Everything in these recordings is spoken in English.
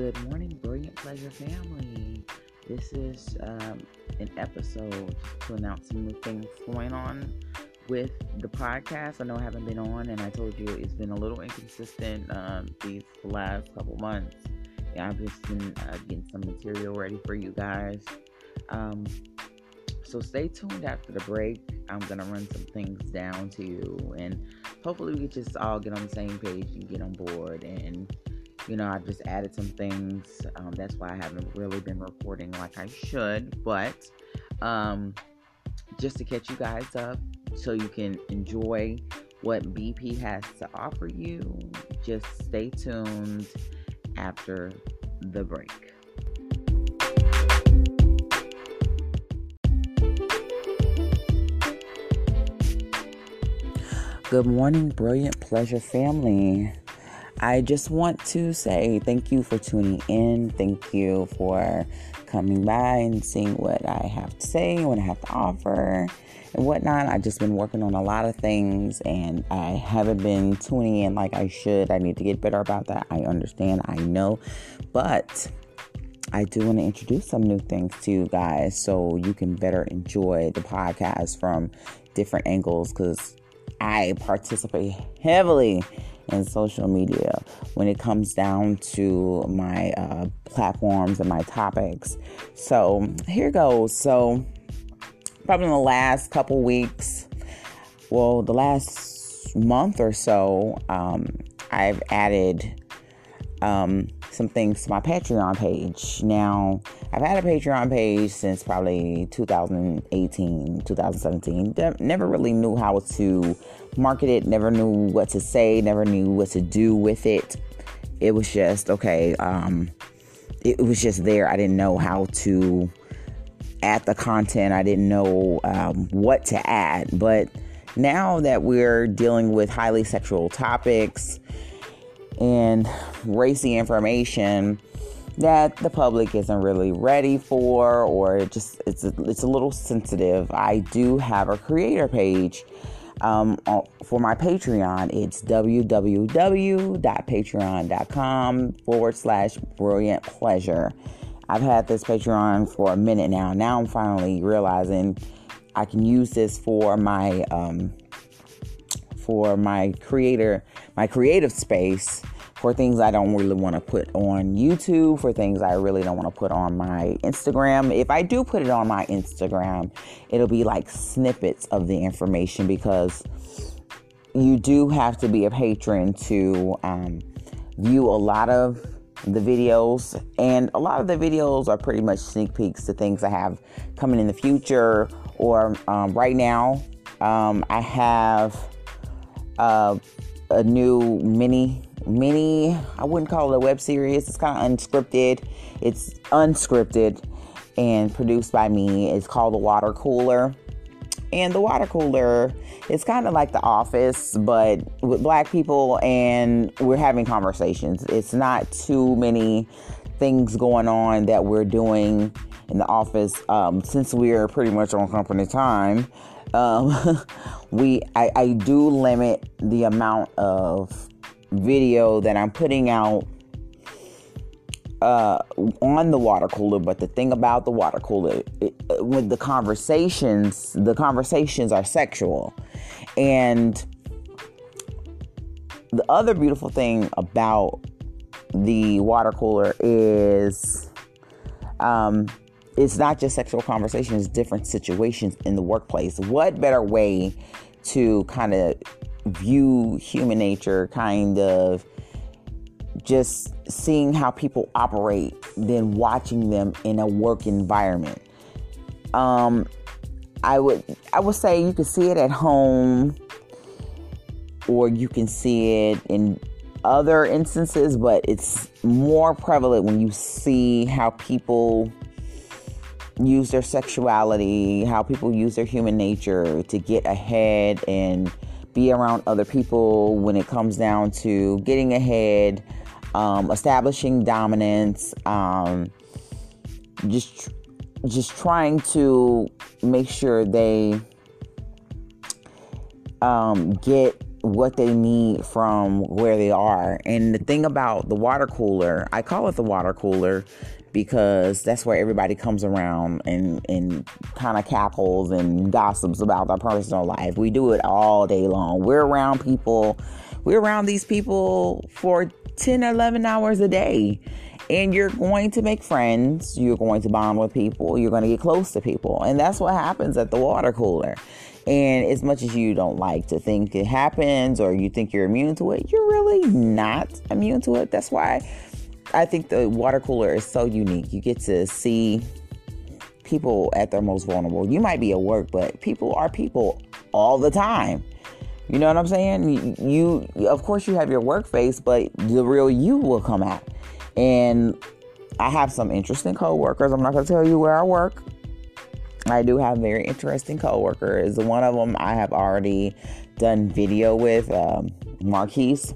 Good morning, Brilliant Pleazure family. This is um, an episode to announce some new things going on with the podcast. I know I haven't been on, and I told you it's been a little inconsistent um, these last couple months. Yeah, I've just been uh, getting some material ready for you guys. Um, so stay tuned after the break. I'm gonna run some things down to you, and hopefully we can just all get on the same page and get on board and you know, I've just added some things. Um, that's why I haven't really been reporting like I should. But um, just to catch you guys up so you can enjoy what BP has to offer you, just stay tuned after the break. Good morning, Brilliant Pleazure family. I just want to say thank you for tuning in. Thank you for coming by and seeing what I have to say, what I have to offer, and whatnot. I've just been working on a lot of things and I haven't been tuning in like I should. I need to get better about that. I understand, I know, but I do want to introduce some new things to you guys so you can better enjoy the podcast from different angles because I participate heavily in social media when it comes down to my uh, platforms and my topics. So here goes. So, probably in the last couple weeks, well, the last month or so, um, I've added um, some things to my Patreon page. Now, I've had a Patreon page since probably 2018, 2017. never really knew how to market it, never knew what to say, never knew what to do with it. It was just, okay, um, it was just there. I didn't know how to add the content, I didn't know um, what to add. But now that we're dealing with highly sexual topics and racy information, that the public isn't really ready for or it just it's a, it's a little sensitive i do have a creator page um, for my Patreon, it's www.patreon.com forward slash brilliant pleazure. I've had this Patreon for a minute now. Now I'm finally realizing I can use this for my um, for my creator, my creative space for things I don't really want to put on YouTube, for things I really don't want to put on my Instagram. If I do put it on my Instagram, it'll be like snippets of the information because you do have to be a patron to um, view a lot of the videos, and a lot of the videos are pretty much sneak peeks to things I have coming in the future or um, right now. Um, I have uh, a new mini mini i wouldn't call it a web series. It's kind of unscripted. It's unscripted and produced by me. It's called the water cooler. And the water cooler is kind of like the office but with black people and we're having conversations. It's not too many things going on that we're doing in the office um, since we're pretty much on company time um, we I, I do limit the amount of video that I'm putting out uh, on the water cooler. But the thing about the water cooler, it, with the conversations, the conversations are sexual. And the other beautiful thing about the water cooler is um, it's not just sexual conversations, different situations in the workplace. What better way to kind of view human nature, kind of just seeing how people operate than watching them in a work environment. Um, I would I would say you can see it at home or you can see it in other instances, but it's more prevalent when you see how people use their sexuality, how people use their human nature to get ahead and be around other people when it comes down to getting ahead, um, establishing dominance, um, just just trying to make sure they um, get what they need from where they are. And the thing about the water cooler, I call it the water cooler because that's where everybody comes around and, and kind of cackles and gossips about their personal life. We do it all day long. We're around people, we're around these people for 10, 11 hours a day. And you're going to make friends, you're going to bond with people, you're going to get close to people. And that's what happens at the water cooler. And as much as you don't like to think it happens or you think you're immune to it, you're really not immune to it. That's why I think the water cooler is so unique. You get to see people at their most vulnerable. You might be at work, but people are people all the time. You know what I'm saying? You, you of course, you have your work face, but the real you will come out. And I have some interesting coworkers. I'm not going to tell you where I work. I do have very interesting coworkers. One of them I have already done video with, um, Marquise.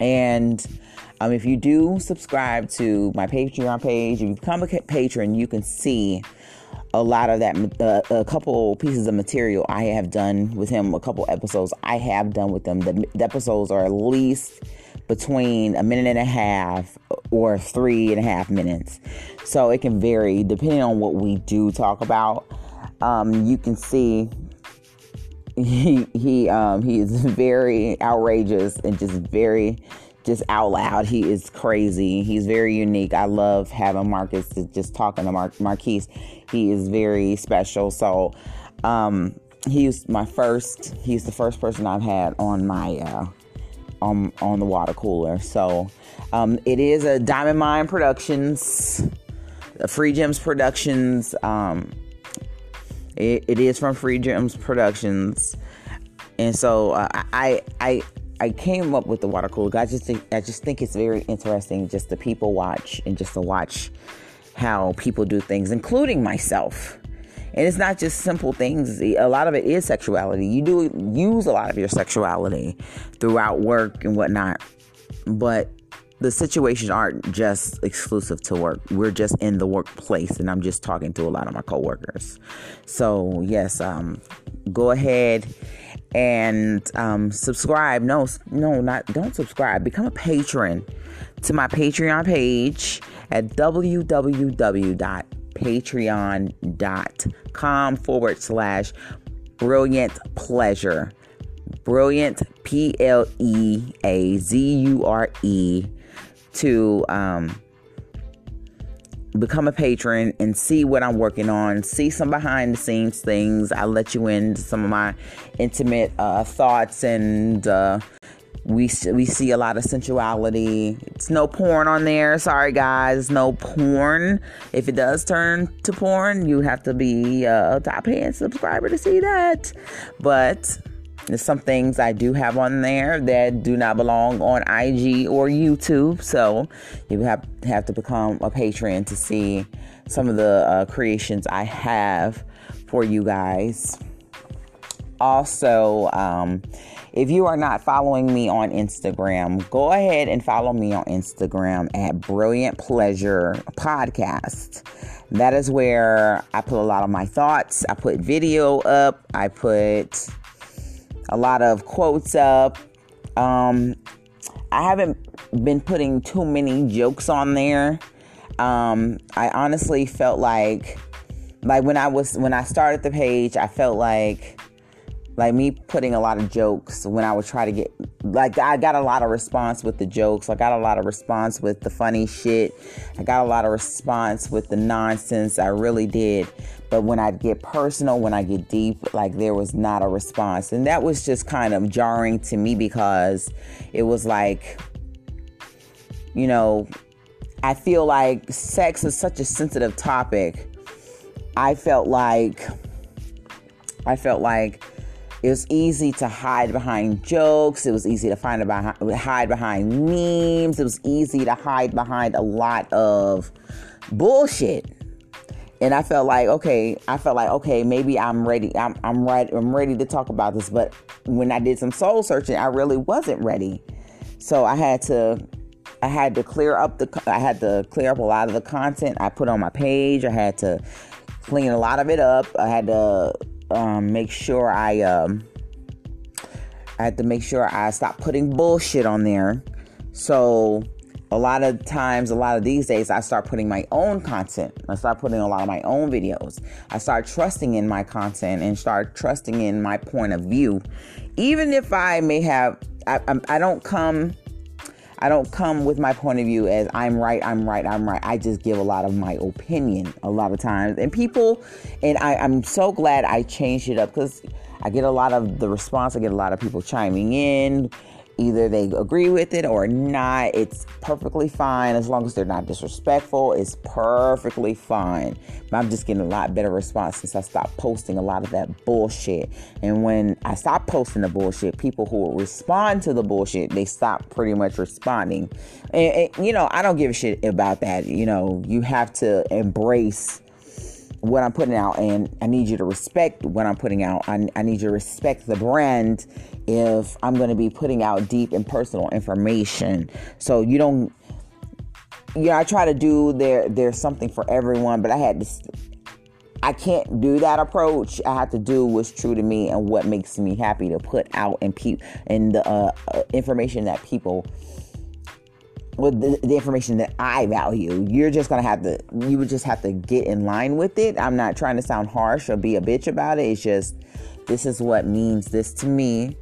And um, if you do subscribe to my Patreon page, if you become a patron, you can see a lot of that, uh, a couple pieces of material I have done with him, a couple episodes I have done with them. The, the episodes are at least between a minute and a half or three and a half minutes. So it can vary depending on what we do talk about. Um, you can see he he um, he is very outrageous and just very just out loud. He is crazy. He's very unique. I love having Marcus just talking to Mar- Marquise. He is very special. So um, he's my first. He's the first person I've had on my uh, on on the water cooler. So um, it is a Diamond Mine Productions, Free Gems Productions. Um, it, it is from Free Gems Productions, and so uh, I I I came up with the water cooler. I just think I just think it's very interesting just to people watch and just to watch how people do things, including myself. And it's not just simple things. A lot of it is sexuality. You do use a lot of your sexuality throughout work and whatnot. But the situations aren't just exclusive to work. We're just in the workplace, and I'm just talking to a lot of my coworkers. So yes, um, go ahead and um, subscribe. No, no, not don't subscribe. Become a patron to my Patreon page at www.patreon.com forward slash brilliant pleazure. Brilliant, P L E A Z U R E, to um, become a patron and see what I'm working on, see some behind the scenes things. I let you into some of my intimate uh, thoughts and uh, we we see a lot of sensuality. It's no porn on there. Sorry guys, no porn. If it does turn to porn, you have to be a top hand subscriber to see that. But there's some things I do have on there that do not belong on IG or YouTube. So you have have to become a patron to see some of the uh, creations I have for you guys. Also, um, if you are not following me on Instagram, go ahead and follow me on Instagram at Brilliant Pleazure Podcast. That is where I put a lot of my thoughts. I put video up. I put a lot of quotes up. Um, I haven't been putting too many jokes on there. Um, I honestly felt like, like when I was when I started the page, I felt like like me putting a lot of jokes when I would try to get like I got a lot of response with the jokes. I got a lot of response with the funny shit. I got a lot of response with the nonsense. I really did. But when I get personal, when I get deep, like there was not a response. And that was just kind of jarring to me because it was like you know, I feel like sex is such a sensitive topic. I felt like I felt like it was easy to hide behind jokes. It was easy to find about, hide behind memes. It was easy to hide behind a lot of bullshit. And I felt like, okay, I felt like, okay, maybe I'm ready. I'm, I'm right. I'm ready to talk about this. But when I did some soul searching, I really wasn't ready. So I had to, I had to clear up the, I had to clear up a lot of the content I put on my page. I had to clean a lot of it up. I had to um, make sure I um, I had to make sure I stop putting bullshit on there. So a lot of times, a lot of these days, I start putting my own content. I start putting a lot of my own videos. I start trusting in my content and start trusting in my point of view. Even if I may have, I, I, I don't come. I don't come with my point of view as I'm right, I'm right, I'm right. I just give a lot of my opinion a lot of times. And people, and I, I'm so glad I changed it up because I get a lot of the response. I get a lot of people chiming in Either they agree with it or not. It's perfectly fine as long as they're not disrespectful. It's perfectly fine. But I'm just getting a lot better response since I stopped posting a lot of that bullshit. And when I stop posting the bullshit, people who respond to the bullshit, they stop pretty much responding. And, and you know, I don't give a shit about that. You know, you have to embrace what I'm putting out, and I need you to respect what I'm putting out. I, I need you to respect the brand if I'm going to be putting out deep and personal information. So you don't, you know, I try to do there. There's something for everyone, but I had to. I can't do that approach. I have to do what's true to me and what makes me happy to put out and pe- and the uh, uh, information that people with the, the, information that I value. You're just gonna have to you would just have to get in line with it. I'm not trying to sound harsh or be a bitch about it. It's just this is what means this to me.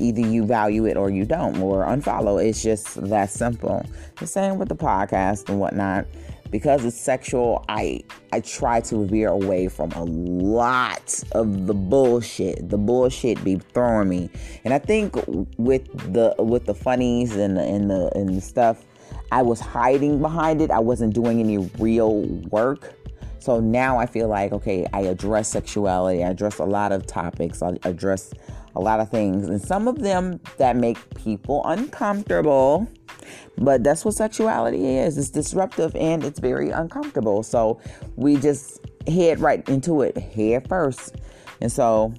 Either you value it or you don't, or unfollow. It's just that simple. The same with the podcast and whatnot. Because it's sexual, I I try to veer away from a lot of the bullshit. The bullshit be throwing me, and I think with the with the funnies and the and the and the stuff, I was hiding behind it. I wasn't doing any real work. So now I feel like, okay, I address sexuality, I address a lot of topics, I address a lot of things, and some of them that make people uncomfortable. But that's what sexuality is it's disruptive and it's very uncomfortable. So we just head right into it head first. And so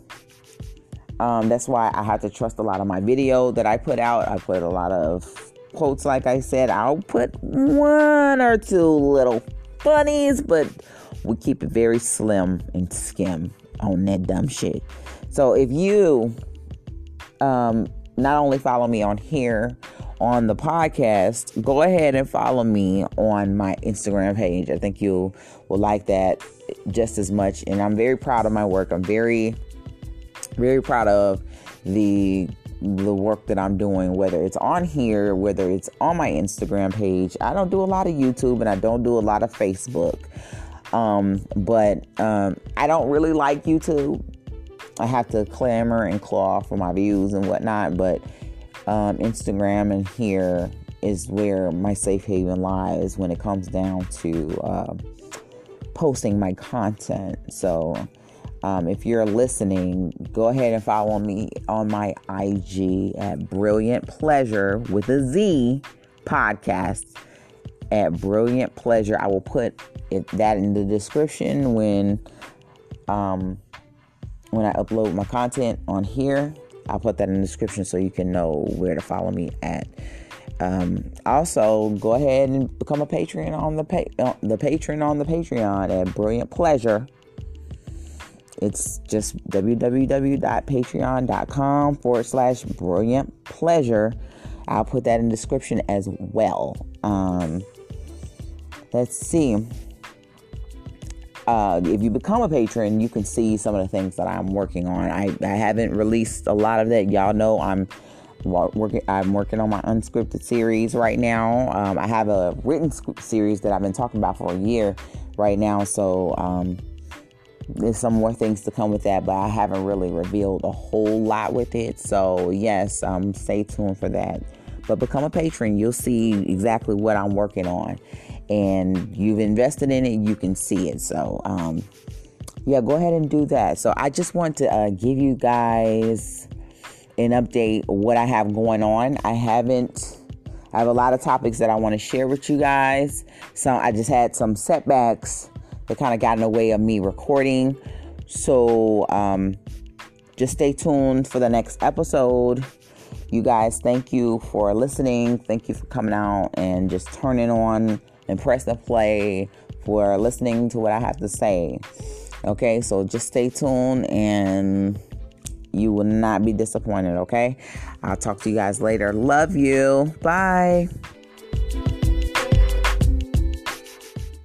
um, that's why I have to trust a lot of my video that I put out. I put a lot of quotes, like I said. I'll put one or two little funnies, but we keep it very slim and skim on that dumb shit. So if you um, not only follow me on here on the podcast, go ahead and follow me on my Instagram page. I think you will like that just as much. And I'm very proud of my work. I'm very, very proud of the the work that I'm doing, whether it's on here, whether it's on my Instagram page. I don't do a lot of YouTube and I don't do a lot of Facebook. Um, but um, I don't really like YouTube. I have to clamor and claw for my views and whatnot. But um, Instagram and here is where my safe haven lies when it comes down to uh, posting my content. So, um, if you're listening, go ahead and follow me on my IG at Brilliant Pleazure with a Z podcast at Brilliant Pleazure. I will put it, that in the description when um, when I upload my content on here. I'll put that in the description so you can know where to follow me at. Um, also, go ahead and become a patron on the pa- uh, the patron on the Patreon at Brilliant Pleazure it's just www.patreon.com forward slash brilliant pleazure. I'll put that in the description as well. Um, let's see. Uh, if you become a patron, you can see some of the things that I'm working on. I, I haven't released a lot of that. Y'all know I'm working. I'm working on my unscripted series right now. Um, I have a written series that I've been talking about for a year right now. So um, there's some more things to come with that, but I haven't really revealed a whole lot with it. So, yes, um, stay tuned for that. But become a patron, you'll see exactly what I'm working on. And you've invested in it, you can see it. So, um, yeah, go ahead and do that. So, I just want to uh, give you guys an update what I have going on. I haven't. I have a lot of topics that I want to share with you guys. So I just had some setbacks that kind of got in the way of me recording. So um, just stay tuned for the next episode. You guys, thank you for listening. Thank you for coming out and just turning on and press the play for listening to what I have to say. Okay, so just stay tuned and You will not be disappointed, okay? I'll talk to you guys later. Love you. Bye.